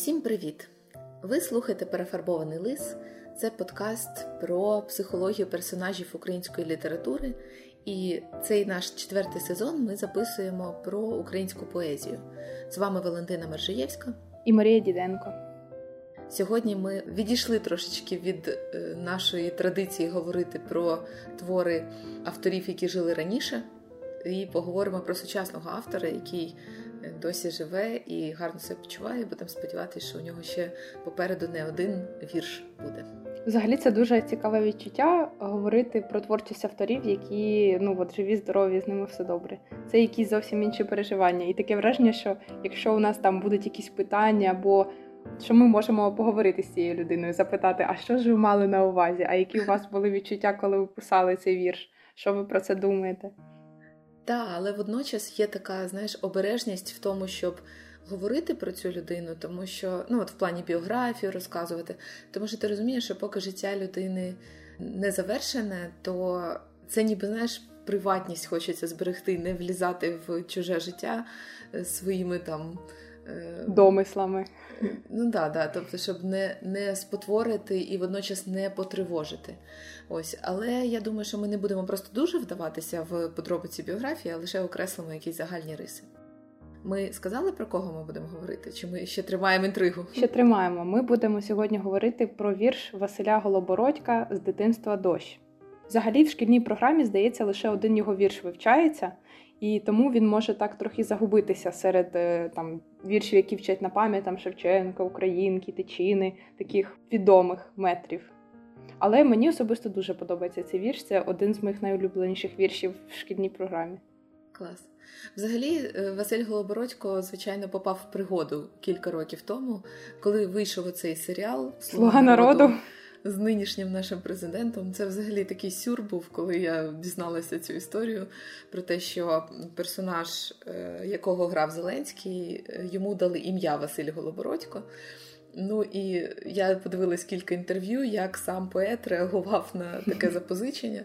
Всім привіт! Ви слухаєте Перефарбований лис. Це подкаст про психологію персонажів української літератури. І цей наш четвертий сезон ми записуємо про українську поезію. З вами Валентина Мержиєвська і Марія Діденко. Сьогодні ми відійшли трошечки від е, нашої традиції говорити про твори авторів, які жили раніше, і поговоримо про сучасного автора, який досі живе і гарно себе почуває. Будемо сподіватися, що у нього ще попереду не один вірш буде. Взагалі це дуже цікаве відчуття говорити про творчість авторів, які ну от живі, здорові, з ними все добре. Це якісь зовсім інші переживання. І таке враження, що якщо у нас там будуть якісь питання, або що ми можемо поговорити з цією людиною, запитати, а що ж ви мали на увазі? А які у вас були відчуття, коли ви писали цей вірш? Що ви про це думаєте? Так, але водночас є така, знаєш, обережність в тому, щоб говорити про цю людину, тому що ну от в плані біографії розказувати, тому що ти розумієш, що поки життя людини не завершене, то це ніби знаєш. Приватність хочеться зберегти, не влізати в чуже життя е, своїми там е, домислами. Ну да, да, тобто, щоб не не спотворити і водночас не потривожити. Ось, але я думаю, що ми не будемо просто дуже вдаватися в подробиці біографії, а лише окреслимо якісь загальні риси. Ми сказали про кого ми будемо говорити? Чи ми ще тримаємо інтригу? Ще тримаємо. Ми будемо сьогодні говорити про вірш Василя Голобородька з дитинства дощ. Взагалі, в шкільній програмі, здається, лише один його вірш вивчається, і тому він може так трохи загубитися серед е, там віршів, які вчать на пам'ять там Шевченка, Українки, Тичини, таких відомих метрів. Але мені особисто дуже подобається цей вірш. Це один з моїх найулюбленіших віршів в шкільній програмі. Клас. Взагалі, е, Василь Голобородько, звичайно, попав в пригоду кілька років тому, коли вийшов оцей серіал Слуга народу з нинішнім нашим президентом. Це взагалі такий сюр був, коли я дізналася цю історію про те, що персонаж, е, якого грав Зеленський, е, йому дали ім'я Василь Голобородько. Ну і я подивилась кілька інтерв'ю, як сам поет реагував на таке запозичення.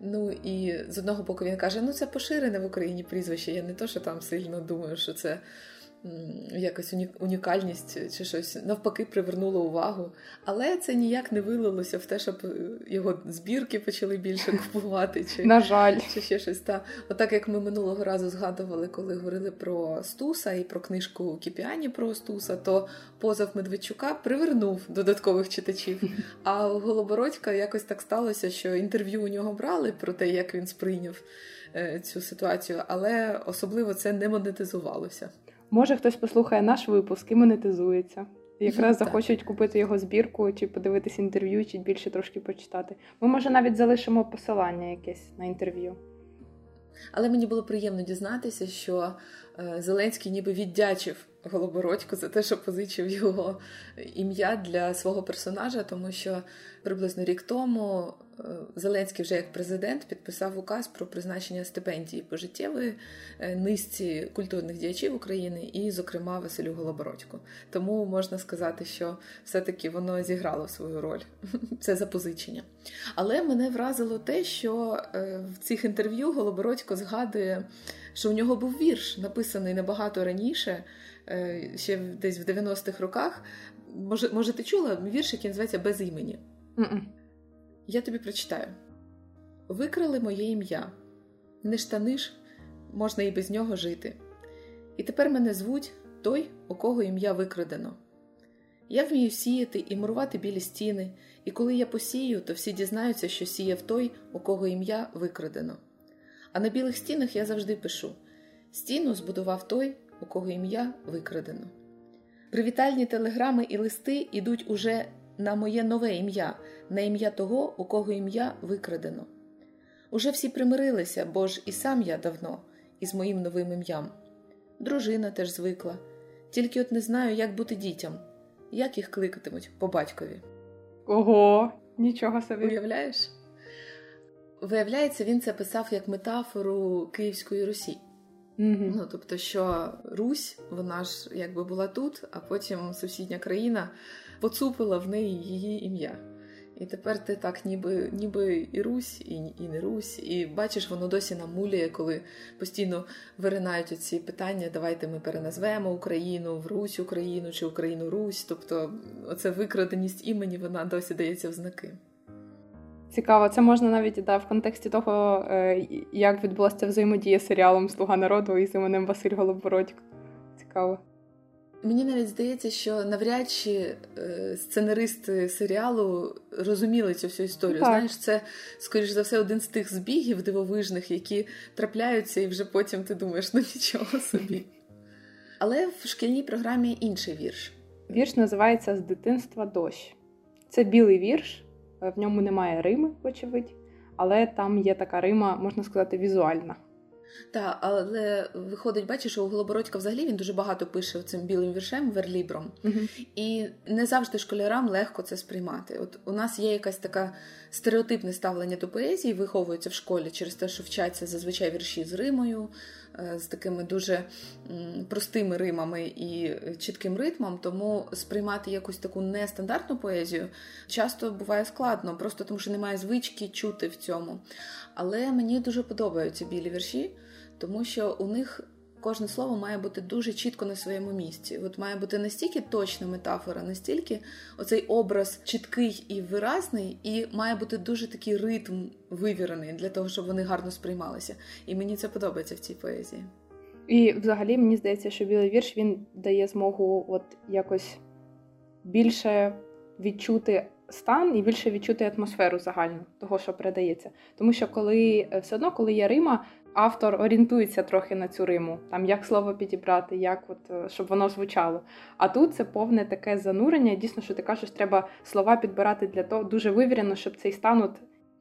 Ну і з одного боку він каже: ну це поширене в Україні прізвище. Я не то, що там сильно думаю, що це якась унікальність чи щось навпаки привернуло увагу. Але це ніяк не вилилося в те, щоб е, його збірки почали більше купувати. Чи На жаль. чи ще щось. Та. Отак як ми минулого разу згадували, коли говорили про Стуса і про книжку Кіпіані про Стуса, то позов Медведчука привернув додаткових читачів. А у Голобородька якось так сталося, що інтерв'ю у нього брали про те, як він сприйняв е, цю ситуацію, але особливо це не монетизувалося. Може, хтось послухає наш випуск і монетизується. Якраз захочуть купити його збірку, чи подивитись інтерв'ю, чи більше трошки почитати. Ми, може, навіть залишимо посилання якесь на інтерв'ю. Але мені було приємно дізнатися, що Зеленський ніби віддячив Голобородьку за те, що позичив його ім'я для свого персонажа, тому що приблизно рік тому Е, Зеленський вже як президент підписав указ про призначення стипендії пожиттєвої е, низці культурних діячів України і, зокрема, Василю Голобородьку. Тому можна сказати, що все-таки воно зіграло свою роль. Це запозичення. Але мене вразило те, що е, в цих інтерв'ю Голобородько згадує, що у нього був вірш, написаний набагато раніше, ще десь в 90-х роках. Може, може, ти чула вірш, який називається без імені? Mm-mm. Я тобі прочитаю: Викрали моє ім'я, не штаниш, можна і без нього жити. І тепер мене звуть той, у кого ім'я викрадено. Я вмію сіяти і мурувати білі стіни, і коли я посію, то всі дізнаються, що сіяв той, у кого ім'я викрадено. А на білих стінах я завжди пишу: стіну збудував той, у кого ім'я викрадено. Привітальні телеграми і листи ідуть уже на моє нове ім'я, на ім'я того, у кого ім'я викрадено. Уже всі примирилися, бо ж і сам я давно, із моїм новим ім'ям. Дружина теж звикла, тільки от не знаю, як бути дітям, як їх кликатимуть по батькові. Ого, нічого собі. Уявляєш? Виявляється, він це писав як метафору Київської Русі. Mm-hmm. Ну, Тобто, що Русь, вона ж якби була тут, а потім сусідня країна поцупила в неї її ім'я. І тепер ти так, ніби ніби і Русь, і і не Русь, і бачиш, воно досі намулює, коли постійно виринають оці питання: давайте ми переназвемо Україну в Русь Україну чи Україну Русь. Тобто, оце викраденість імені вона досі дається в знаки. Цікаво, це можна навіть да, в контексті того, е, як відбулася взаємодія з серіалом Слуга народу із іменем Василь Голобородько. Цікаво. Мені навіть здається, що навряд чи е, сценаристи серіалу розуміли цю всю історію. Так. Знаєш, це, скоріш за все, один з тих збігів дивовижних, які трапляються, і вже потім ти думаєш, ну нічого собі. Але в шкільній програмі інший вірш. Вірш називається З дитинства дощ. Це білий вірш, в ньому немає Рими, вочевидь, але там є така Рима, можна сказати, візуальна. Так, але виходить, бачиш, що у Голобородька взагалі він дуже багато пише цим білим віршем, верлібром, uh і не завжди школярам легко це сприймати. От у нас є якась така стереотипне ставлення до поезії, виховується в школі через те, що вчаться зазвичай вірші з Римою, е, з такими дуже простими римами і чітким ритмом. Тому сприймати якусь таку нестандартну поезію часто буває складно, просто тому що немає звички чути в цьому. Але мені дуже подобаються білі вірші, тому що у них кожне слово має бути дуже чітко на своєму місці. От має бути настільки точна метафора, настільки оцей образ чіткий і виразний, і має бути дуже такий ритм вивірений для того, щоб вони гарно сприймалися. І мені це подобається в цій поезії. І взагалі мені здається, що білий вірш він дає змогу от якось більше відчути стан і більше відчути атмосферу загальну того, що передається. Тому що коли все одно, коли є Рима, автор орієнтується трохи на цю Риму, там як слово підібрати, як от щоб воно звучало. А тут це повне таке занурення. Дійсно, що ти кажеш, треба слова підбирати для того дуже вивірено, щоб цей стан от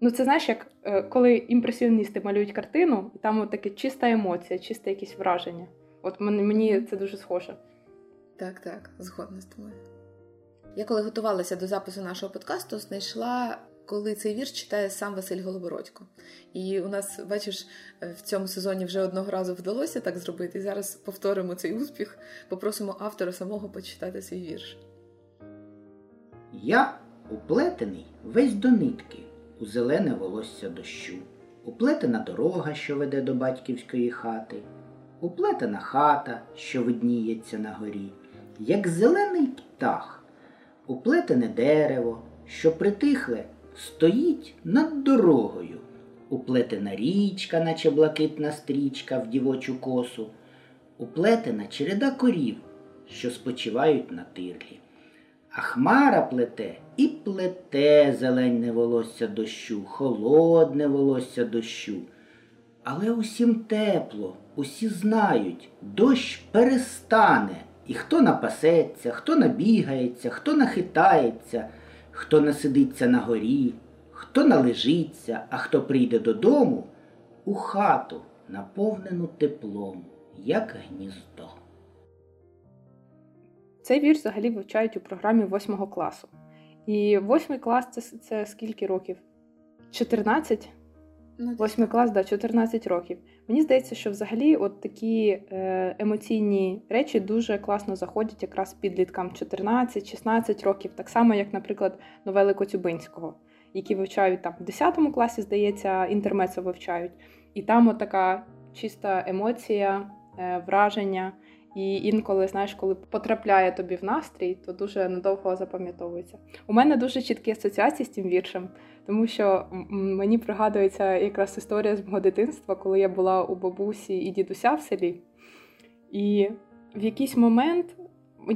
Ну, це знаєш, як е, коли імпресіоністи малюють картину, і там от таке чиста емоція, чисте якісь враження. От мені це дуже схоже. Так, так, згодна з тобою. Я коли готувалася до запису нашого подкасту, знайшла, коли цей вірш читає сам Василь Голобородько. І у нас, бачиш, в цьому сезоні вже одного разу вдалося так зробити. І зараз повторимо цей успіх, попросимо автора самого почитати свій вірш. Я уплетений весь до нитки у зелене волосся дощу, уплетена дорога, що веде до батьківської хати, уплетена хата, що видніється на горі, як зелений птах, уплетене дерево, що притихле, стоїть над дорогою, уплетена річка, наче блакитна стрічка в дівочу косу, уплетена череда корів, що спочивають на тирлі. А хмара плете і плете зелене волосся дощу, холодне волосся дощу. Але усім тепло, усі знають, дощ перестане. І хто напасеться, хто набігається, хто нахитається, хто насидиться на горі, хто належиться, а хто прийде додому у хату, наповнену теплом, як гніздо. Цей вірш взагалі вивчають у програмі 8 класу. І 8 клас це, це скільки років? 14? Ну, Восьмий клас, да, 14 років. Мені здається, що взагалі от такі е, емоційні речі дуже класно заходять якраз підліткам 14-16 років, так само, як, наприклад, новели Коцюбинського, які вивчають там в 10 класі, здається, інтермецо вивчають. І там от така чиста емоція, е, враження. І інколи, знаєш, коли потрапляє тобі в настрій, то дуже надовго запам'ятовується. У мене дуже чіткі асоціації з цим віршем, тому що мені пригадується якраз історія з мого дитинства, коли я була у бабусі і дідуся в селі. І в якийсь момент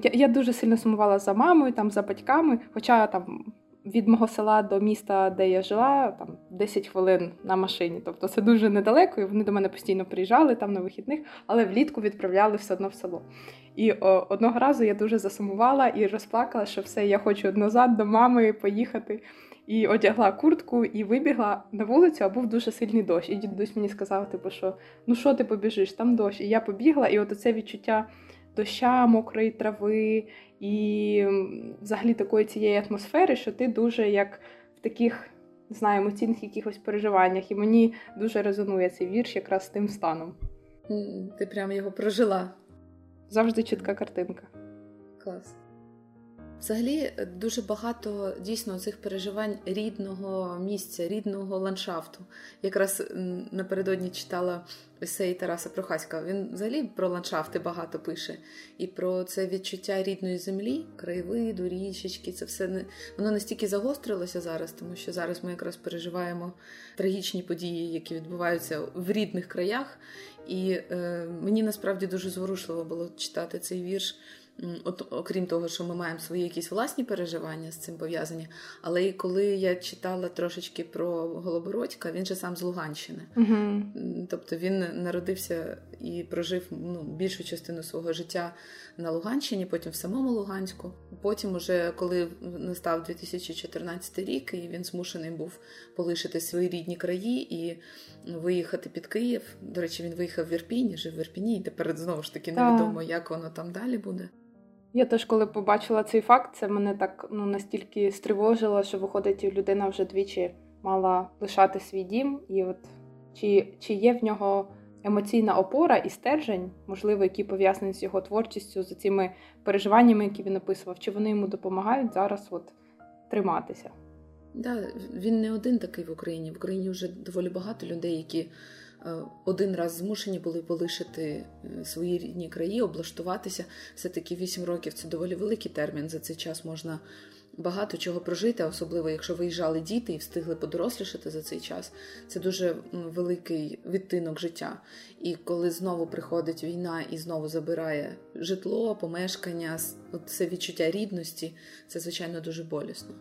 я, я дуже сильно сумувала за мамою, там, за батьками, хоча там від мого села до міста, де я жила, там 10 хвилин на машині. Тобто це дуже недалеко, і вони до мене постійно приїжджали там на вихідних, але влітку відправляли все одно в село. І о, одного разу я дуже засумувала і розплакала, що все, я хочу назад до мами поїхати. І одягла куртку і вибігла на вулицю, а був дуже сильний дощ. І дідусь мені сказав, типу, що ну що ти побіжиш, там дощ. І я побігла, і от це відчуття доща, мокрої трави і взагалі такої цієї атмосфери, що ти дуже як в таких не знаю, емоційних якихось переживаннях. І мені дуже резонує цей вірш якраз з тим станом. Ти прямо його прожила. Завжди чітка картинка. Клас. Взагалі дуже багато дійсно цих переживань рідного місця, рідного ландшафту. Якраз напередодні читала есей Тараса Прохаська. Він взагалі про ландшафти багато пише. І про це відчуття рідної землі, краєвиду, річечки. Це все не воно настільки загострилося зараз, тому що зараз ми якраз переживаємо трагічні події, які відбуваються в рідних краях. І е, мені насправді дуже зворушливо було читати цей вірш. От, окрім того, що ми маємо свої якісь власні переживання з цим пов'язані. Але і коли я читала трошечки про Голобородька, він же сам з Луганщини. Угу. Тобто він народився і прожив ну, більшу частину свого життя на Луганщині, потім в самому Луганську. Потім, уже коли настав 2014 рік, і він змушений був полишити свої рідні краї і виїхати під Київ. До речі, він виїхав в Ірпінь, жив в Ірпіні, і тепер знову ж таки невідомо, як воно там далі буде. Я теж, коли побачила цей факт, це мене так ну настільки стривожило, що виходить, людина вже двічі мала лишати свій дім, і от чи, чи є в нього емоційна опора і стержень, можливо, які пов'язані з його творчістю, з цими переживаннями, які він описував, чи вони йому допомагають зараз от триматися? Да, він не один такий в Україні. В Україні вже доволі багато людей, які один раз змушені були полишити е, свої рідні краї, облаштуватися. Все-таки 8 років це доволі великий термін. За цей час можна багато чого прожити, особливо якщо виїжджали діти і встигли подорослішати за цей час. Це дуже великий відтинок життя. І коли знову приходить війна і знову забирає житло, помешкання, це відчуття рідності, це звичайно дуже болісно.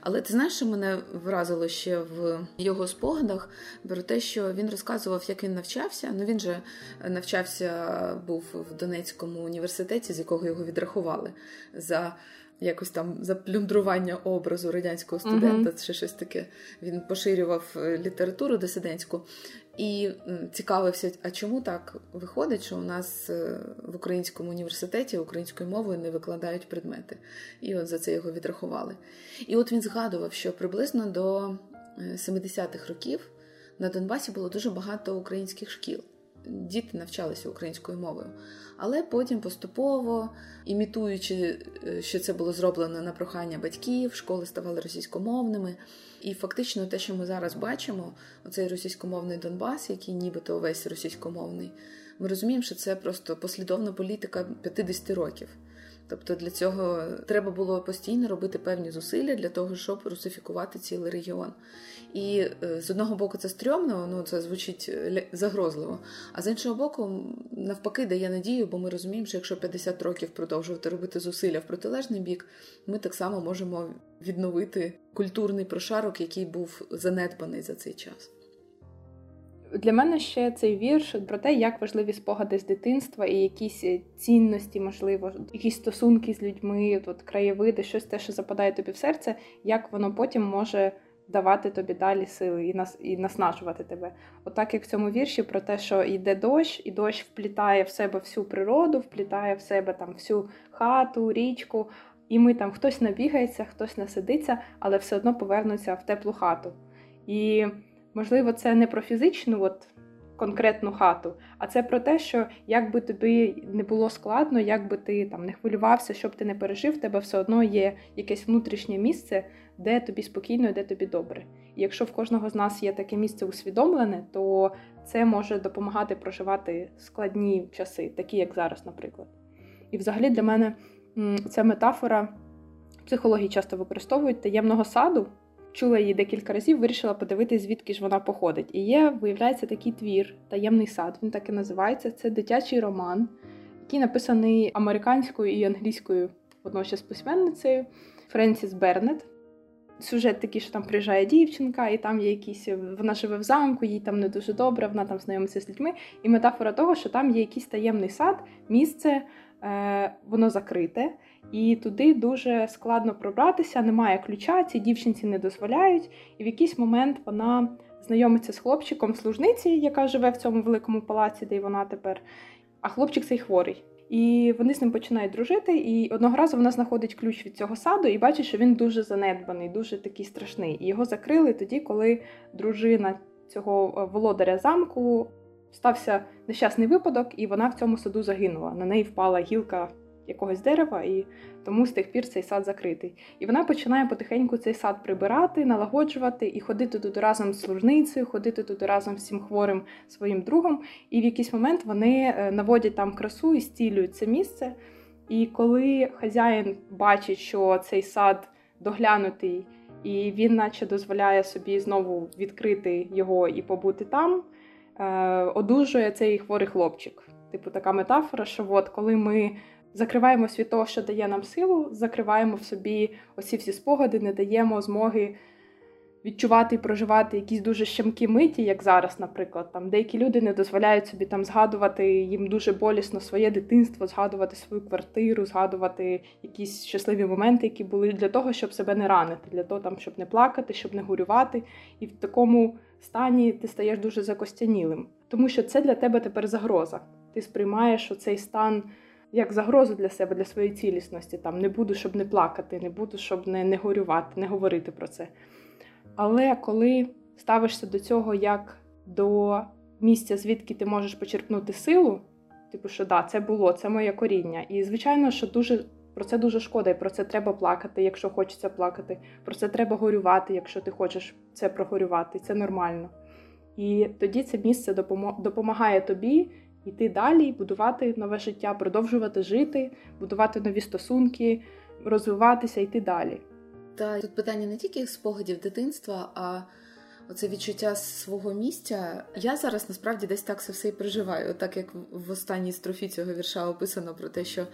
Але ти знаєш, що мене вразило ще в його спогадах про те, що він розказував, як він навчався. Ну він же навчався, був в Донецькому університеті, з якого його відрахували за. Якось там заплюндрування образу радянського студента, uh-huh. чи щось таке. Він поширював е, літературу дисидентську. І цікавився, а чому так виходить, що у нас е, в українському університеті українською мовою не викладають предмети. І от за це його відрахували. І от він згадував, що приблизно до 70-х е, років на Донбасі було дуже багато українських шкіл діти навчалися українською мовою. Але потім поступово, імітуючи, е, що це було зроблено на прохання батьків, школи ставали російськомовними. І фактично те, що ми зараз бачимо, оцей російськомовний Донбас, який нібито увесь російськомовний, ми розуміємо, що це просто послідовна політика 50 років. Тобто для цього треба було постійно робити певні зусилля для того, щоб русифікувати цілий регіон. І е, з одного боку це стрьомно, ну це звучить е, загрозливо. А з іншого боку, навпаки, дає надію, бо ми розуміємо, що якщо 50 років продовжувати робити зусилля в протилежний бік, ми так само можемо відновити культурний прошарок, який був занедбаний за цей час. Для мене ще цей вірш про те, як важливі спогади з дитинства і якісь е, цінності, можливо, якісь стосунки з людьми, от краєвиди, щось те, що западає тобі в серце, як воно потім може давати тобі далі сили і нас і наснажувати тебе. Отак, От як в цьому вірші про те, що йде дощ, і дощ вплітає в себе всю природу, вплітає в себе там всю хату, річку, і ми там хтось набігається, хтось насидиться, але все одно повернуться в теплу хату. І можливо, це не про фізичну от, конкретну хату, а це про те, що як би тобі не було складно, як би ти там не хвилювався, щоб ти не пережив, в тебе все одно є якесь внутрішнє місце, де тобі спокійно, де тобі добре. І якщо в кожного з нас є таке місце усвідомлене, то це може допомагати проживати складні часи, такі як зараз, наприклад. І взагалі для мене ця метафора психології часто використовують таємного саду чула її декілька разів, вирішила подивитись, звідки ж вона походить. І є, виявляється, такий твір, таємний сад. Він так і називається. Це дитячий роман, який написаний американською і англійською водночас письменницею Френсіс Бернет. Сюжет такий, що там приїжджає дівчинка, і там є якісь. Вона живе в замку, їй там не дуже добре, вона там знайомиться з людьми. І метафора того, що там є якийсь таємний сад, місце, е, воно закрите, і туди дуже складно пробратися, немає ключа, ці дівчинці не дозволяють. І в якийсь момент вона знайомиться з хлопчиком служниці, яка живе в цьому великому палаці, де й вона тепер. А хлопчик цей хворий. І вони з ним починають дружити. І одного разу вона знаходить ключ від цього саду і бачить, що він дуже занедбаний, дуже такий страшний. І його закрили тоді, коли дружина цього е, володаря замку стався нещасний випадок, і вона в цьому саду загинула. На неї впала гілка якогось дерева, і тому з тих пір цей сад закритий. І вона починає потихеньку цей сад прибирати, налагоджувати і ходити туди разом з служницею, ходити туди разом з цим хворим своїм другом. І в якийсь момент вони е, наводять там красу і стілюють це місце. І коли хазяїн бачить, що цей сад доглянутий, і він, наче, дозволяє собі знову відкрити його і побути там, е, одужує цей хворий хлопчик. Типу, така метафора, що от коли ми закриваємось від того, що дає нам силу, закриваємо в собі оці всі спогади, не даємо змоги відчувати і проживати якісь дуже щемкі миті, як зараз, наприклад. Там Деякі люди не дозволяють собі там згадувати їм дуже болісно своє дитинство, згадувати свою квартиру, згадувати якісь щасливі моменти, які були для того, щоб себе не ранити, для того, там, щоб не плакати, щоб не горювати. І в такому стані ти стаєш дуже закостянілим. Тому що це для тебе тепер загроза. Ти сприймаєш оцей стан. Як загрозу для себе, для своєї цілісності, там не буду, щоб не плакати, не буду, щоб не не горювати, не говорити про це. Але коли ставишся до цього як до місця, звідки ти можеш почерпнути силу, типу, що да, це було, це моє коріння. І, звичайно, що дуже про це дуже шкода, і про це треба плакати, якщо хочеться плакати. Про це треба горювати, якщо ти хочеш це прогорювати. Це нормально. І тоді це місце допомагає тобі йти далі, будувати нове життя, продовжувати жити, будувати нові стосунки, розвиватися, йти далі. Та тут питання не тільки спогадів дитинства, а оце відчуття свого місця. Я зараз насправді десь так це все і переживаю. Так як в останній строфі цього вірша описано про те, що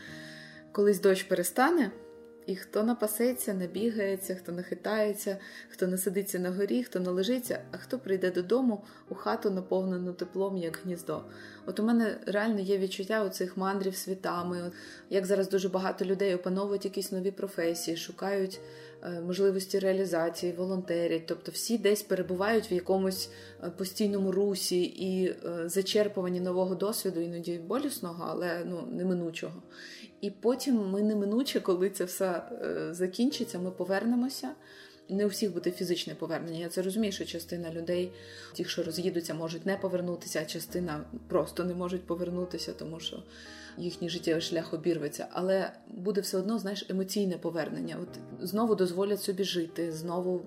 колись дощ перестане. І хто напасеться, набігається, хто нахитається, хто насидиться на горі, хто належиться, а хто прийде додому у хату, наповнену теплом, як гніздо. От у мене реально є відчуття оцих мандрів світами. Як зараз дуже багато людей опановують якісь нові професії, шукають можливості реалізації, волонтерять, тобто всі десь перебувають в якомусь е, постійному русі і е, зачерпувані нового досвіду, іноді болісного, але ну неминучого. І потім ми неминуче, коли це все закінчиться, ми повернемося. Не у всіх буде фізичне повернення. Я це розумію, що частина людей, ті, що роз'їдуться, можуть не повернутися, а частина просто не можуть повернутися, тому що їхній життєвий шлях обірветься, але буде все одно, знаєш, емоційне повернення. От знову дозволять собі жити, знову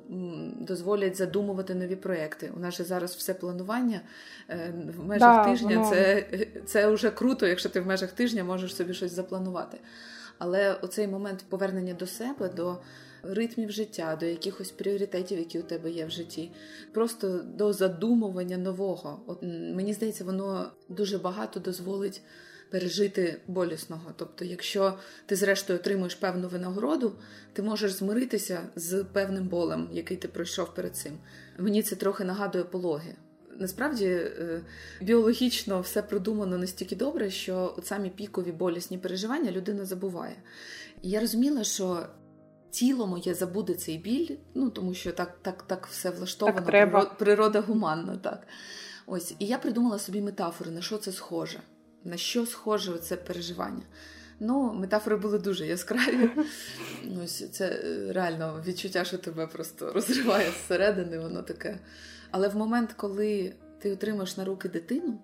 дозволять задумувати нові проекти. У нас же зараз все планування е, в межах да, тижня. Воно... Це це вже круто, якщо ти в межах тижня можеш собі щось запланувати. Але оцей момент повернення до себе, до ритмів життя, до якихось пріоритетів, які у тебе є в житті, просто до задумування нового. От мені здається, воно дуже багато дозволить пережити болісного. Тобто, якщо ти, зрештою, отримуєш певну винагороду, ти можеш змиритися з певним болем, який ти пройшов перед цим. Мені це трохи нагадує пологи. Насправді е, біологічно все продумано настільки добре, що от самі пікові болісні переживання людина забуває. І я розуміла, що тіло моє забуде цей біль, ну тому що так так, так все влаштовано, так природа гуманна. так. Ось, І я придумала собі метафори, на що це схоже на що схоже це переживання. Ну, метафори були дуже яскраві. Ось Це е, реально відчуття, що тебе просто розриває зсередини, воно таке. Але в момент, коли ти отримаєш на руки дитину,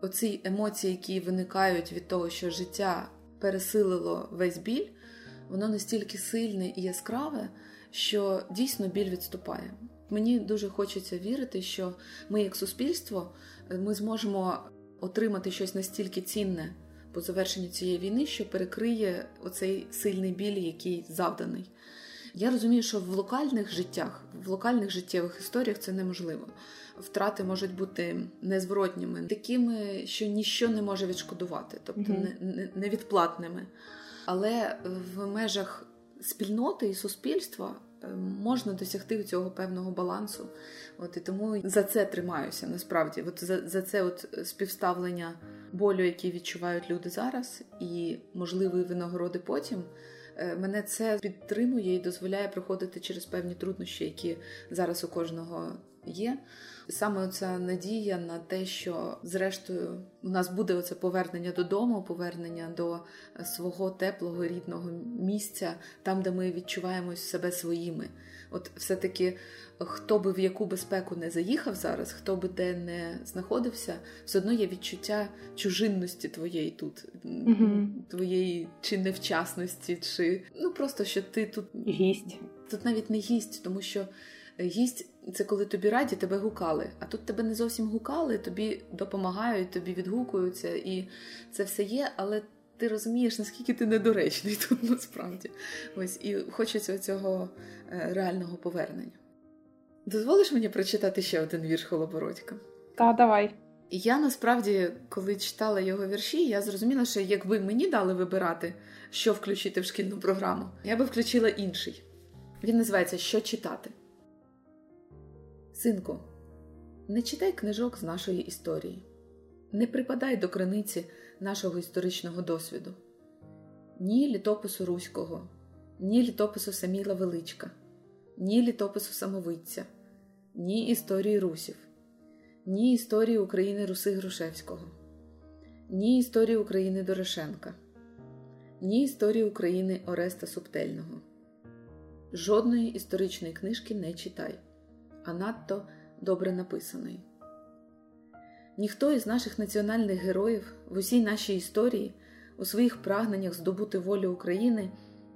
оці емоції, які виникають від того, що життя пересилило весь біль, воно настільки сильне і яскраве, що дійсно біль відступає. Мені дуже хочеться вірити, що ми, як суспільство, ми зможемо отримати щось настільки цінне по завершенню цієї війни, що перекриє оцей сильний біль, який завданий. Я розумію, що в локальних життях, в локальних життєвих історіях це неможливо. Втрати можуть бути незворотніми, такими, що ніщо не може відшкодувати, тобто mm-hmm. невідплатними. Але в межах спільноти і суспільства можна досягти цього певного балансу. От І тому за це тримаюся насправді. От За за це от співставлення болю, який відчувають люди зараз, і можливої винагороди потім. Е, мене це підтримує і дозволяє проходити через певні труднощі, які зараз у кожного є. Саме ця надія на те, що зрештою у нас буде оце повернення додому, повернення до свого теплого рідного місця, там, де ми відчуваємо себе своїми. От все-таки хто би в яку безпеку не заїхав зараз, хто би де не знаходився, все одно є відчуття чужинності твоєї тут, угу. твоєї чи невчасності, чи ну просто що ти тут гість. Тут навіть не гість, тому що гість це коли тобі раді, тебе гукали. А тут тебе не зовсім гукали, тобі допомагають, тобі відгукуються, і це все є, але. Ти розумієш, наскільки ти недоречний тут насправді. Ось і хочеться цього е, реального повернення. Дозволиш мені прочитати ще один вірш Холобородька? Та, давай. Я насправді, коли читала його вірші, я зрозуміла, що якби мені дали вибирати, що включити в шкільну програму, я би включила інший. Він називається Що читати. Синку, не читай книжок з нашої історії, не припадай до криниці нашого історичного досвіду, ні літопису Руського, ні літопису Саміла Величка, ні літопису Самовиця, ні історії Русів, ні історії України Руси Грушевського, ні історії України Дорошенка, ні історії України Ореста Субтельного. Жодної історичної книжки не читай а надто добре написаної. Ніхто із наших національних героїв в усій нашій історії у своїх прагненнях здобути волю України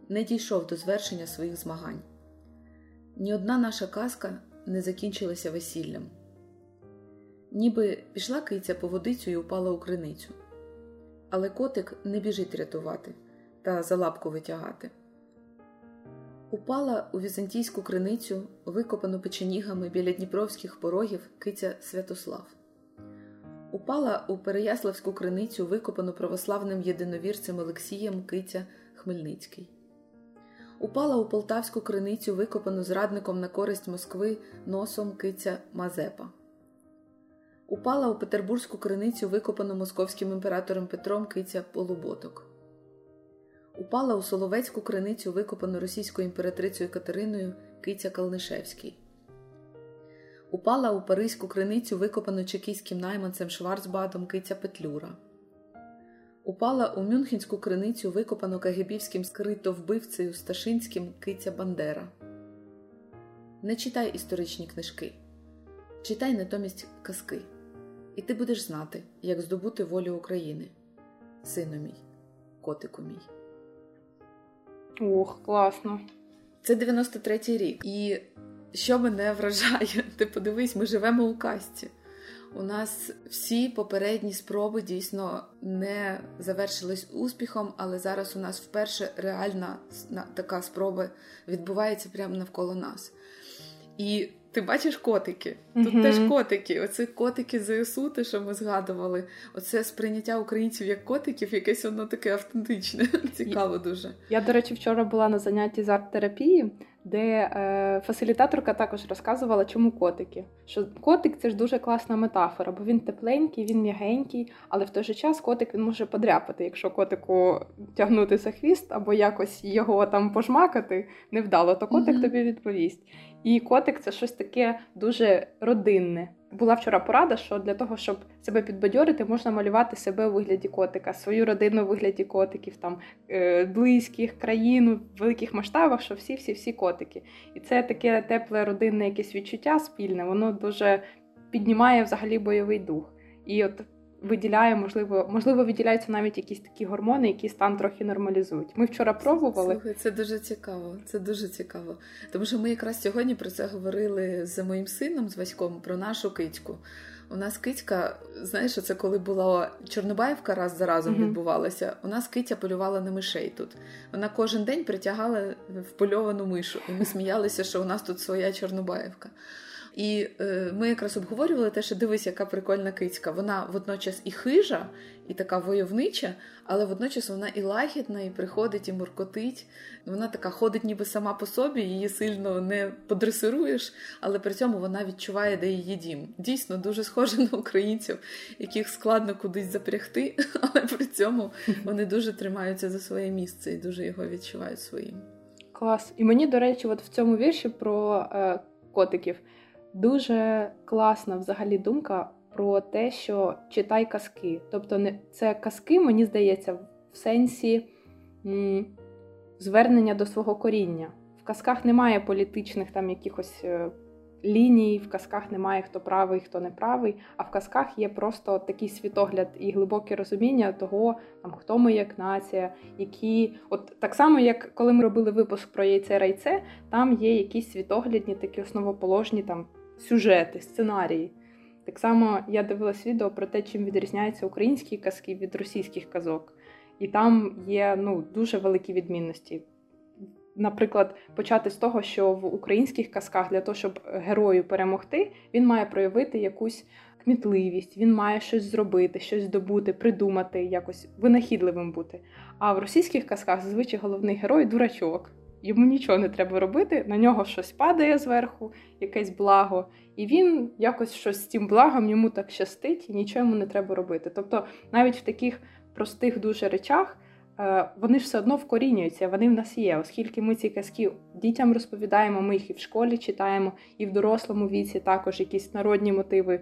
не дійшов до звершення своїх змагань. Ні одна наша казка не закінчилася весіллям. Ніби пішла киця по водицю і упала у криницю. Але котик не біжить рятувати та за лапку витягати упала у візантійську криницю, викопану печенігами біля дніпровських порогів киця Святослав. Упала у Переяславську криницю, викопану православним єдиновірцем Олексієм Киця Хмельницький. Упала у Полтавську криницю, викопану зрадником на користь Москви носом киця Мазепа. Упала у Петербурзьку криницю, викопану московським імператором Петром киця Полуботок упала у Соловецьку криницю, викопану російською імператрицею Катериною Киця Калнишевський. Упала у Паризьку криницю, викопану чекійським найманцем Шварцбадом Киця Петлюра. Упала у Мюнхенську криницю, викопану кагебівським скритовбивцею Сташинським Киця Бандера. Не читай історичні книжки, читай натомість казки, і ти будеш знати, як здобути волю України, сину мій, котику мій. Ох, класно. Це 93-й рік. І що мене вражає, ти подивись, ми живемо у касті. У нас всі попередні спроби дійсно не завершились успіхом, але зараз у нас вперше реальна така спроба відбувається прямо навколо нас. І ти бачиш котики. Тут mm-hmm. теж котики. Оце котики ЗСУ, те, що ми згадували. Оце сприйняття українців як котиків, якесь воно таке автентичне. Цікаво дуже. Я, до речі, вчора була на занятті з арт-терапії, де е, фасилітаторка також розказувала, чому котики. Що котик це ж дуже класна метафора, бо він тепленький, він м'ягенький, але в той же час котик він може подряпати, якщо котику тягнути за хвіст або якось його там пожмакати невдало, то котик mm-hmm. тобі відповість. І котик це щось таке дуже родинне. Була вчора порада, що для того, щоб себе підбадьорити, можна малювати себе у вигляді котика, свою родину у вигляді котиків, там е, близьких країн в великих масштабах, що всі-всі-всі котики. І це таке тепле родинне якесь відчуття спільне, воно дуже піднімає взагалі бойовий дух. І от виділяє, можливо, можливо, виділяються навіть якісь такі гормони, які стан трохи нормалізують. Ми вчора пробували. Слухай, Це дуже цікаво. Це дуже цікаво. Тому що ми якраз сьогодні про це говорили з моїм сином, з Васьком, про нашу кицьку. У нас кицька, знаєш, це коли була Чорнобаївка раз за разом uh-huh. відбувалася. У нас киця полювала на мишей тут. Вона кожен день притягала впольовану мишу, і ми сміялися, що у нас тут своя Чорнобаївка. І е, ми якраз обговорювали те, що дивись, яка прикольна кицька. Вона водночас і хижа, і така войовнича, але водночас вона і лагідна, і приходить, і муркотить. Вона така ходить ніби сама по собі, її сильно не подресируєш, але при цьому вона відчуває, де її дім. Дійсно, дуже схоже на українців, яких складно кудись запрягти, але при цьому вони дуже тримаються за своє місце і дуже його відчувають своїм. Клас. І мені, до речі, от в цьому вірші про е, котиків Дуже класна взагалі думка про те, що читай казки. Тобто, не це казки, мені здається, в сенсі м, звернення до свого коріння. В казках немає політичних там якихось е, ліній, в казках немає хто правий, хто не правий, а в казках є просто такий світогляд і глибоке розуміння того, там, хто ми як нація, які. От так само, як коли ми робили випуск про яйце райце, там є якісь світоглядні, такі основоположні там сюжети, сценарії. Так само я дивилась відео про те, чим відрізняються українські казки від російських казок. І там є ну, дуже великі відмінності. Наприклад, почати з того, що в українських казках для того, щоб герою перемогти, він має проявити якусь кмітливість, він має щось зробити, щось здобути, придумати, якось винахідливим бути. А в російських казках зазвичай головний герой дурачок. Йому нічого не треба робити, на нього щось падає зверху, якесь благо, і він якось щось з цим благом йому так щастить, і нічого йому не треба робити. Тобто, навіть в таких простих дуже речах е, вони ж все одно вкорінюються, вони в нас є, оскільки ми ці казки дітям розповідаємо, ми їх і в школі читаємо, і в дорослому віці також якісь народні мотиви.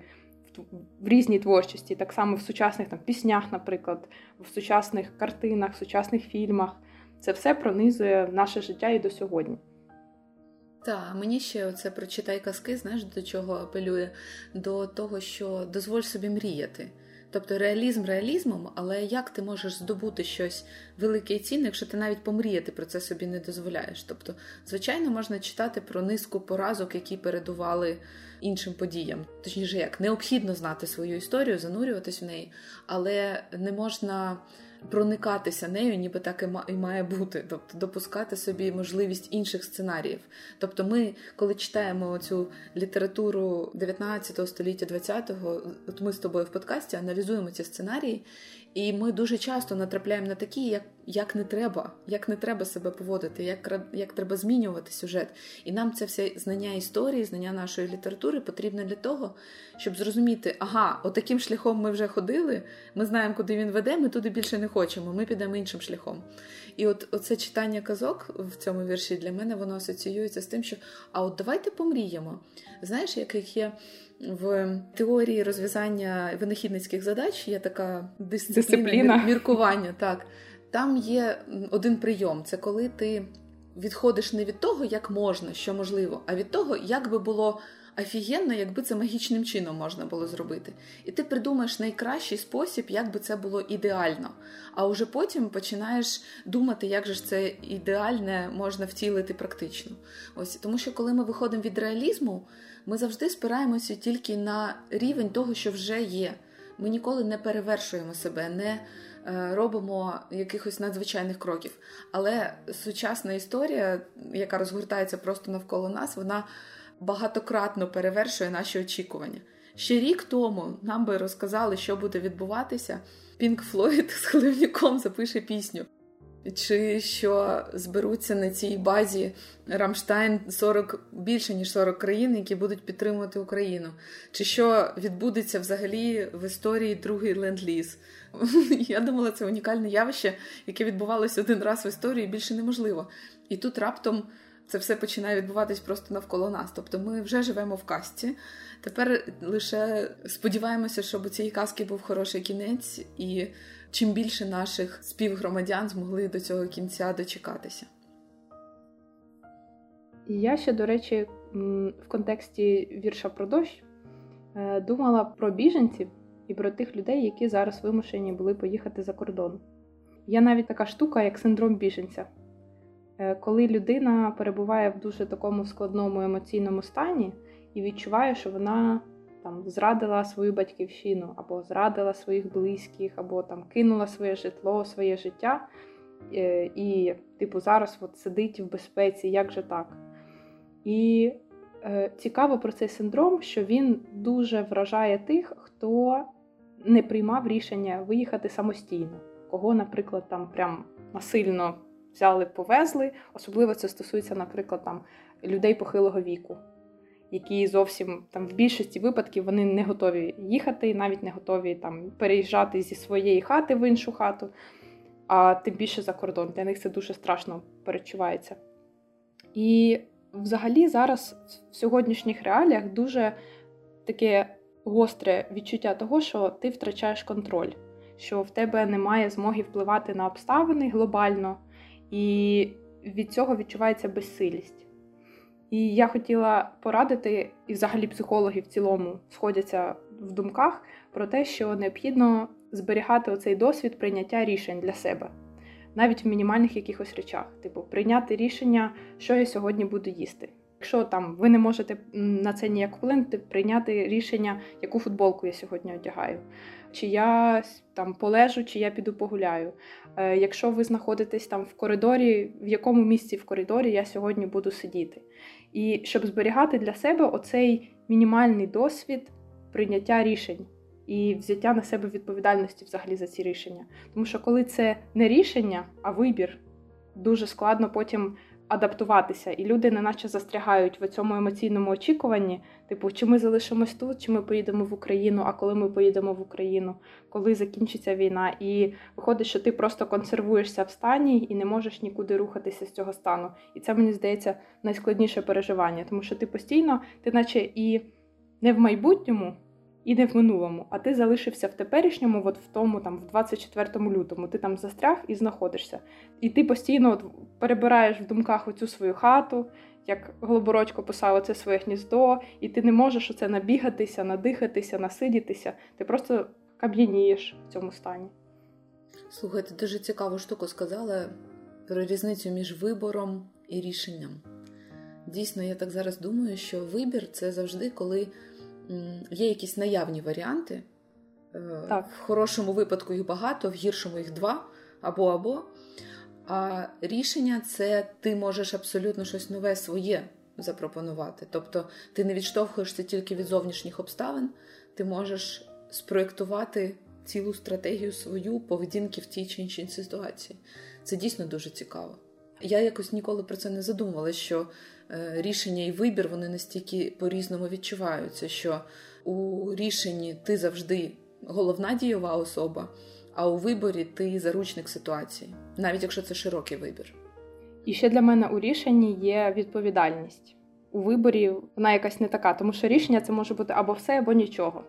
В різній творчості, так само в сучасних там піснях, наприклад, в сучасних картинах, в сучасних фільмах. Це все пронизує наше життя і до сьогодні. Так, мені ще оце прочитай казки, знаєш, до чого апелює? До того, що дозволь собі мріяти. Тобто реалізм реалізмом, але як ти можеш здобути щось велике і цінне, якщо ти навіть помріяти про це собі не дозволяєш? Тобто, звичайно, можна читати про низку поразок, які передували іншим подіям. Точніше, як необхідно знати свою історію, занурюватись в неї, але не можна проникатися нею, ніби так і має бути, тобто допускати собі можливість інших сценаріїв. Тобто, ми, коли читаємо цю літературу 19 століття, 20-го, от ми з тобою в подкасті аналізуємо ці сценарії, і ми дуже часто натрапляємо на такі, як як не треба, як не треба себе поводити, як як треба змінювати сюжет. І нам це все знання історії, знання нашої літератури потрібне для того, щоб зрозуміти, ага, отаким шляхом ми вже ходили, ми знаємо, куди він веде, ми туди більше не хочемо, ми підемо іншим шляхом. І от оце читання казок в цьому вірші для мене воно асоціюється з тим, що а от давайте помріємо. Знаєш, яких є. В теорії розв'язання винахідницьких задач є така дисципліна, дисципліна. міркування. Так там є один прийом: це коли ти відходиш не від того, як можна, що можливо, а від того, як би було офігенно, якби це магічним чином можна було зробити. І ти придумаєш найкращий спосіб, як би це було ідеально. А вже потім починаєш думати, як же ж це ідеальне можна втілити практично. Ось тому, що коли ми виходимо від реалізму, ми завжди спираємося тільки на рівень того, що вже є. Ми ніколи не перевершуємо себе, не е, робимо якихось надзвичайних кроків. Але сучасна історія, яка розгортається просто навколо нас, вона багатократно перевершує наші очікування. Ще рік тому нам би розказали, що буде відбуватися. Пінк Флойд з хливником запише пісню. Чи що зберуться на цій базі Рамштайн 40 більше ніж 40 країн, які будуть підтримувати Україну? Чи що відбудеться взагалі в історії другий ленд-ліз? Я думала, це унікальне явище, яке відбувалося один раз в історії, більше неможливо. І тут раптом це все починає відбуватись просто навколо нас. Тобто ми вже живемо в касті. Тепер лише сподіваємося, щоб у цієї казки був хороший кінець, і чим більше наших співгромадян змогли до цього кінця дочекатися. Я ще, до речі, в контексті вірша про дощ е, думала про біженців і про тих людей, які зараз вимушені були поїхати за кордон. Є навіть така штука, як синдром біженця. Е, коли людина перебуває в дуже такому складному емоційному стані і відчуває, що вона там зрадила свою батьківщину, або зрадила своїх близьких, або там кинула своє житло, своє життя, е, і, типу, зараз от сидить в безпеці, як же так? І е, цікаво про цей синдром, що він дуже вражає тих, хто не приймав рішення виїхати самостійно, кого, наприклад, там прям насильно взяли, повезли. Особливо це стосується, наприклад, там людей похилого віку, які зовсім там в більшості випадків вони не готові їхати, навіть не готові там переїжджати зі своєї хати в іншу хату, а тим більше за кордон. Для них це дуже страшно перечувається. І Взагалі, зараз в сьогоднішніх реаліях дуже таке гостре відчуття того, що ти втрачаєш контроль, що в тебе немає змоги впливати на обставини глобально, і від цього відчувається безсилість. І я хотіла порадити, і взагалі психологи в цілому сходяться в думках про те, що необхідно зберігати оцей досвід прийняття рішень для себе, навіть в мінімальних якихось речах, типу прийняти рішення, що я сьогодні буду їсти. Якщо там ви не можете на це ніяк вплинути, прийняти рішення, яку футболку я сьогодні одягаю, чи я там полежу, чи я піду погуляю. Е, якщо ви знаходитесь там в коридорі, в якому місці в коридорі я сьогодні буду сидіти. І щоб зберігати для себе оцей мінімальний досвід прийняття рішень і взяття на себе відповідальності взагалі за ці рішення. Тому що коли це не рішення, а вибір, дуже складно потім адаптуватися, і люди неначе застрягають в цьому емоційному очікуванні, типу, чи ми залишимось тут, чи ми поїдемо в Україну, а коли ми поїдемо в Україну, коли закінчиться війна. І виходить, що ти просто консервуєшся в стані і не можеш нікуди рухатися з цього стану. І це мені здається найскладніше переживання, тому що ти постійно, ти наче і не в майбутньому і не в минулому, а ти залишився в теперішньому, от в тому, там, в 24 лютому, ти там застряг і знаходишся. І ти постійно от перебираєш в думках оцю свою хату, як Голобородько писав оце своє гніздо, і ти не можеш оце набігатися, надихатися, насидітися. Ти просто кам'янієш в цьому стані. Слухайте, дуже цікаву штуку сказала про різницю між вибором і рішенням. Дійсно, я так зараз думаю, що вибір це завжди коли є якісь наявні варіанти. Е, так. В хорошому випадку їх багато, в гіршому їх два або або. А рішення це ти можеш абсолютно щось нове своє запропонувати. Тобто ти не відштовхуєшся тільки від зовнішніх обставин, ти можеш спроєктувати цілу стратегію свою поведінки в тій чи іншій ситуації. Це дійсно дуже цікаво. Я якось ніколи про це не задумувала, що рішення і вибір вони настільки по-різному відчуваються, що у рішенні ти завжди головна дієва особа, а у виборі ти заручник ситуації, навіть якщо це широкий вибір. І ще для мене у рішенні є відповідальність. У виборі вона якась не така, тому що рішення це може бути або все, або нічого.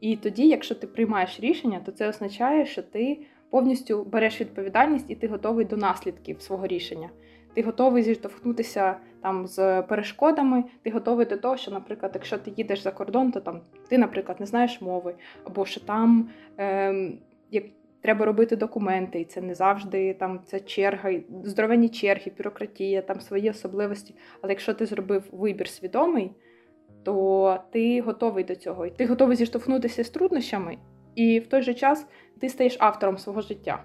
І тоді, якщо ти приймаєш рішення, то це означає, що ти повністю береш відповідальність і ти готовий до наслідків свого рішення ти готовий зіштовхнутися там з перешкодами, ти готовий до того, що, наприклад, якщо ти їдеш за кордон, то там ти, наприклад, не знаєш мови, або що там е, як треба робити документи, і це не завжди там це черга, здоровенні черги, бюрократія, там свої особливості. Але якщо ти зробив вибір свідомий, то ти готовий до цього, і ти готовий зіштовхнутися з труднощами, і в той же час ти стаєш автором свого життя.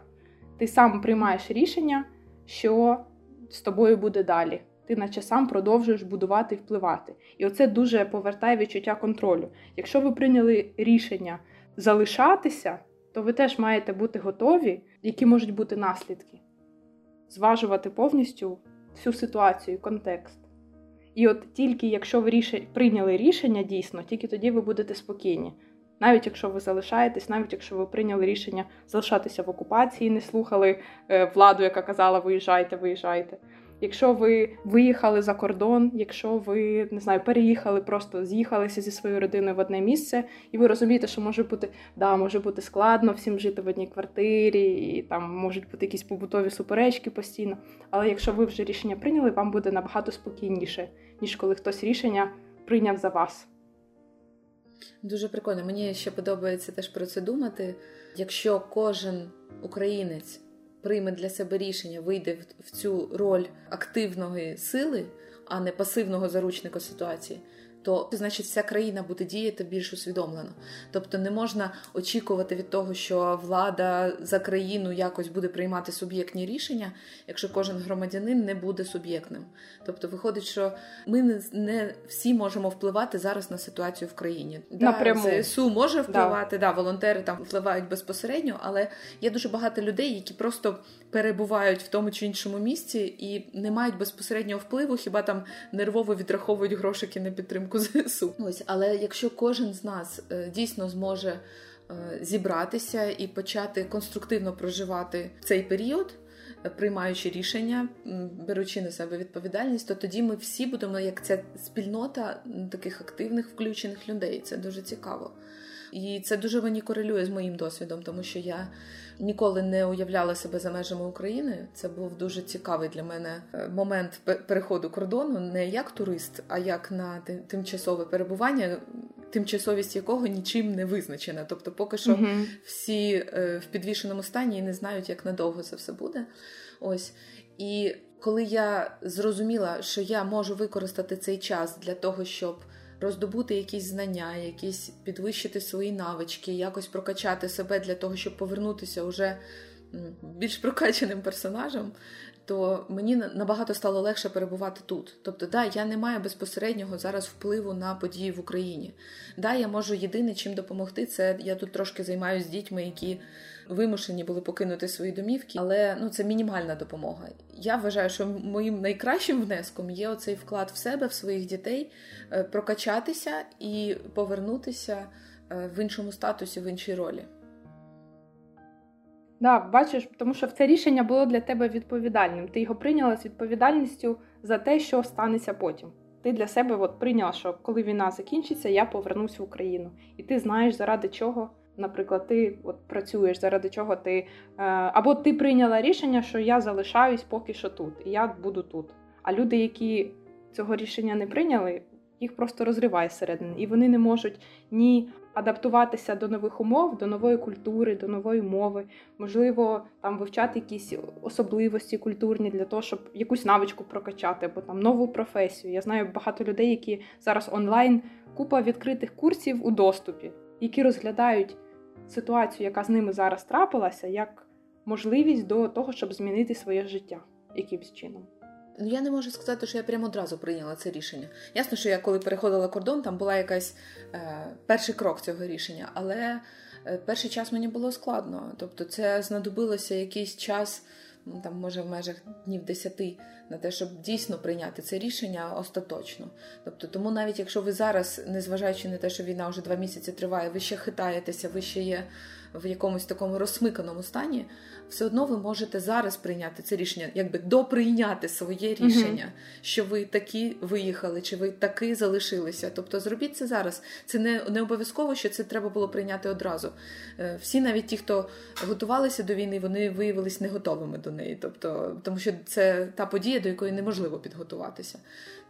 Ти сам приймаєш рішення, що з тобою буде далі. Ти, наче сам продовжуєш будувати і впливати. І оце дуже повертає відчуття контролю. Якщо ви прийняли рішення залишатися, то ви теж маєте бути готові, які можуть бути наслідки, зважувати повністю всю ситуацію, контекст. І от тільки якщо ви ріш... прийняли рішення дійсно, тільки тоді ви будете спокійні. Навіть якщо ви залишаєтесь, навіть якщо ви прийняли рішення залишатися в окупації, не слухали е, владу, яка казала виїжджайте, виїжджайте. Якщо ви виїхали за кордон, якщо ви не знаю, переїхали, просто з'їхалися зі своєю родиною в одне місце, і ви розумієте, що може бути да, може бути складно всім жити в одній квартирі, і там можуть бути якісь побутові суперечки постійно. Але якщо ви вже рішення прийняли, вам буде набагато спокійніше, ніж коли хтось рішення прийняв за вас. Дуже прикольно. Мені ще подобається теж про це думати. Якщо кожен українець прийме для себе рішення, вийде в цю роль активної сили, а не пасивного заручника ситуації то значить вся країна буде діяти більш усвідомлено. Тобто не можна очікувати від того, що влада за країну якось буде приймати суб'єктні рішення, якщо кожен громадянин не буде суб'єктним. Тобто, виходить, що ми не, не всі можемо впливати зараз на ситуацію в країні. Напряму. Да, ЗСУ може впливати, да. да, волонтери там впливають безпосередньо, але є дуже багато людей, які просто перебувають в тому чи іншому місці і не мають безпосереднього впливу, хіба там нервово відраховують грошики на підтримку ЗСУ. Ось, але якщо кожен з нас е, дійсно зможе е, зібратися і почати конструктивно проживати цей період. приймаючи рішення, беручи на себе відповідальність, то тоді ми всі будемо як ця спільнота таких активних включених людей. Це дуже цікаво. І це дуже мені корелює з моїм досвідом, тому що я ніколи не уявляла себе за межами України. Це був дуже цікавий для мене е, момент переходу кордону, не як турист, а як на тимчасове перебування, тимчасовість якого нічим не визначена. Тобто, поки що uh всі е, в підвішеному стані і не знають, як надовго це все буде. Ось і коли я зрозуміла, що я можу використати цей час для того, щоб роздобути якісь знання, якісь підвищити свої навички, якось прокачати себе для того, щоб повернутися уже більш прокачаним персонажем, то мені набагато стало легше перебувати тут. Тобто, да, я не маю безпосереднього зараз впливу на події в Україні. Да, я можу єдине чим допомогти. Це я тут трошки займаюся дітьми, які вимушені були покинути свої домівки, але ну це мінімальна допомога. Я вважаю, що моїм найкращим внеском є оцей вклад в себе, в своїх дітей, е, прокачатися і повернутися е, в іншому статусі, в іншій ролі. Да, бачиш, тому що це рішення було для тебе відповідальним. Ти його прийняла з відповідальністю за те, що станеться потім. Ти для себе от прийняла, що коли війна закінчиться, я повернусь в Україну. І ти знаєш, заради чого, наприклад, ти от працюєш, заради чого ти. Е, або ти прийняла рішення, що я залишаюсь поки що тут, і я буду тут. А люди, які цього рішення не прийняли, їх просто розриває зсередини, і вони не можуть ні адаптуватися до нових умов, до нової культури, до нової мови, можливо, там вивчати якісь особливості культурні для того, щоб якусь навичку прокачати, або там нову професію. Я знаю багато людей, які зараз онлайн купа відкритих курсів у доступі, які розглядають ситуацію, яка з ними зараз трапилася, як можливість до того, щоб змінити своє життя якимсь чином. Ну, я не можу сказати, що я прямо одразу прийняла це рішення. Ясно, що я коли переходила кордон, там була якась е, перший крок цього рішення, але е, перший час мені було складно. Тобто, це знадобилося якийсь час, ну, там, може, в межах днів десяти, на те, щоб дійсно прийняти це рішення остаточно. Тобто, тому навіть якщо ви зараз, незважаючи на те, що війна вже два місяці триває, ви ще хитаєтеся, ви ще є в якомусь такому розсмиканому стані, все одно ви можете зараз прийняти це рішення, якби доприйняти своє рішення, угу. що ви такі виїхали, чи ви таки залишилися. Тобто зробіть це зараз. Це не не обов'язково, що це треба було прийняти одразу. Е, всі, навіть ті, хто готувалися до війни, вони виявилися не готовими до неї. Тобто, тому що це та подія, до якої неможливо підготуватися.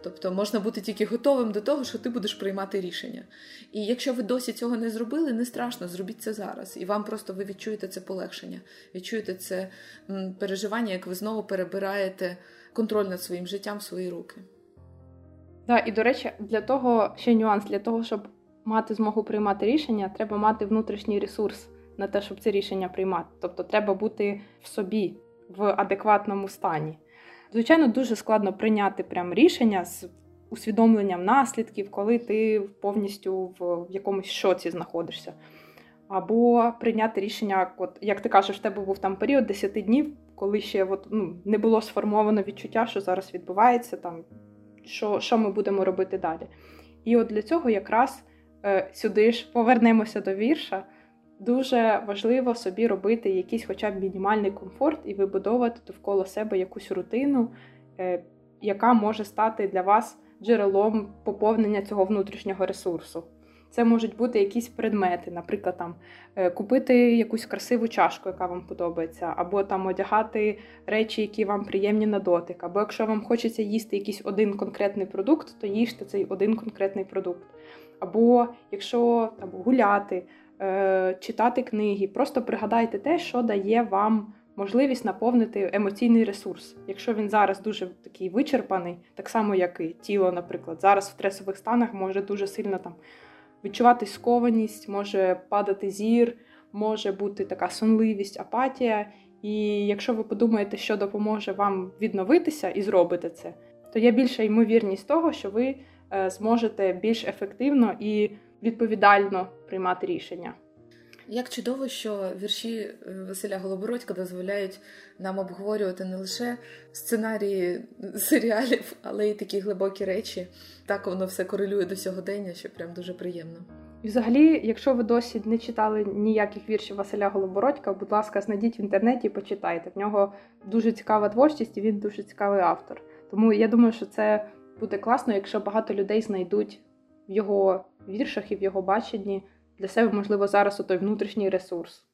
Тобто можна бути тільки готовим до того, що ти будеш приймати рішення. І якщо ви досі цього не зробили, не страшно, зробіть це зараз. І вам просто ви відчуєте це полегшення, відчуєте це переживання, як ви знову перебираєте контроль над своїм життям в свої руки. Так, і до речі, для того ще нюанс, для того, щоб мати змогу приймати рішення, треба мати внутрішній ресурс на те, щоб це рішення приймати. Тобто треба бути в собі в адекватному стані. Звичайно, дуже складно прийняти прям рішення з усвідомленням наслідків, коли ти повністю в якомусь шоці знаходишся. Або прийняти рішення, от як ти кажеш, в тебе був там період 10 днів, коли ще от, ну, не було сформовано відчуття, що зараз відбувається, там, що що ми будемо робити далі. І от для цього якраз е, сюди ж повернемося до вірша. Дуже важливо собі робити якийсь хоча б мінімальний комфорт і вибудовувати довкола себе якусь рутину, е, яка може стати для вас джерелом поповнення цього внутрішнього ресурсу. Це можуть бути якісь предмети, наприклад, там е, купити якусь красиву чашку, яка вам подобається, або там одягати речі, які вам приємні на дотик. Або якщо вам хочеться їсти якийсь один конкретний продукт, то їжте цей один конкретний продукт. Або якщо там гуляти. Е, читати книги. Просто пригадайте те, що дає вам можливість наповнити емоційний ресурс. Якщо він зараз дуже такий вичерпаний, так само, як і тіло, наприклад, зараз в стресових станах може дуже сильно там відчувати скованість, може падати зір, може бути така сонливість, апатія. І якщо ви подумаєте, що допоможе вам відновитися і зробите це, то є більша ймовірність того, що ви е, зможете більш ефективно і відповідально приймати рішення. Як чудово, що вірші е, Василя Голобородька дозволяють нам обговорювати не лише сценарії серіалів, але й такі глибокі речі. Так воно все корелює до сьогодення, що прям дуже приємно. І взагалі, якщо ви досі не читали ніяких віршів Василя Голобородька, будь ласка, знайдіть в інтернеті і почитайте. В нього дуже цікава творчість і він дуже цікавий автор. Тому я думаю, що це буде класно, якщо багато людей знайдуть в його віршах і в його баченні для себе, можливо, зараз той внутрішній ресурс.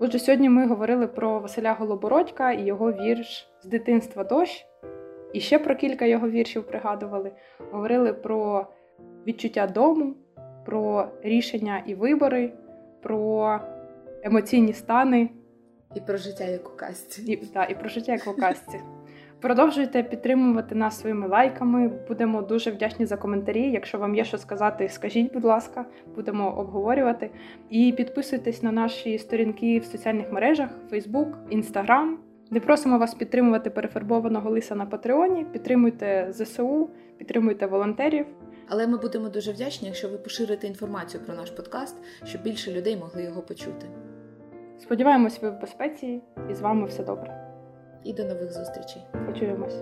Отже, сьогодні ми говорили про Василя Голобородька і його вірш з дитинства дощ. І ще про кілька його віршів пригадували. Говорили про відчуття дому, про рішення і вибори, про емоційні стани. І про життя як у казці. І, та, і про життя як у казці. Продовжуйте підтримувати нас своїми лайками. Будемо дуже вдячні за коментарі. Якщо вам є що сказати, скажіть, будь ласка, будемо обговорювати. І підписуйтесь на наші сторінки в соціальних мережах: Facebook, Instagram. Не просимо вас підтримувати перефарбованого лиса на Патреоні. Підтримуйте ЗСУ, підтримуйте волонтерів. Але ми будемо дуже вдячні, якщо ви поширите інформацію про наш подкаст, щоб більше людей могли його почути. Сподіваємось, ви в безпеці, і з вами все добре. І до нових зустрічей. Почуємось.